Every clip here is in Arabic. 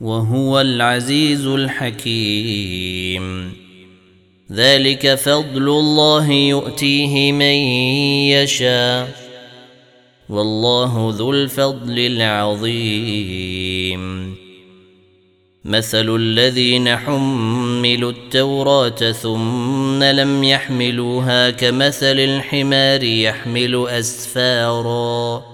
وهو العزيز الحكيم. ذلك فضل الله يؤتيه من يشاء. والله ذو الفضل العظيم. مثل الذين حملوا التوراة ثم لم يحملوها كمثل الحمار يحمل أسفارا.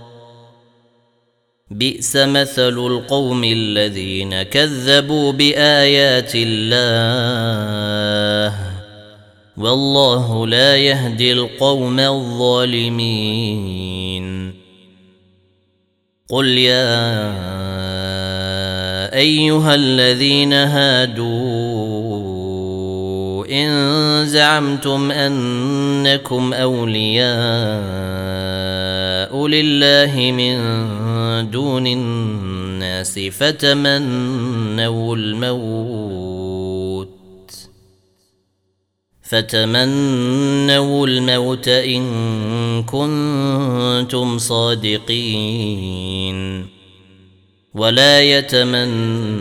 بئس مثل القوم الذين كذبوا بآيات الله والله لا يهدي القوم الظالمين. قل يا أيها الذين هادوا إن زعمتم أنكم أولياء لله من دون الناس فتمنوا الموت فتمنوا الموت إن كنتم صادقين ولا يتمنونه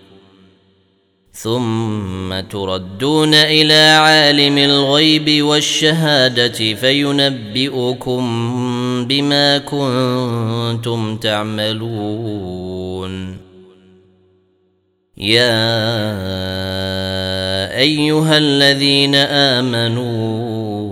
ثم تردون إلى عالم الغيب والشهادة فينبئكم بما كنتم تعملون. يا أيها الذين آمنوا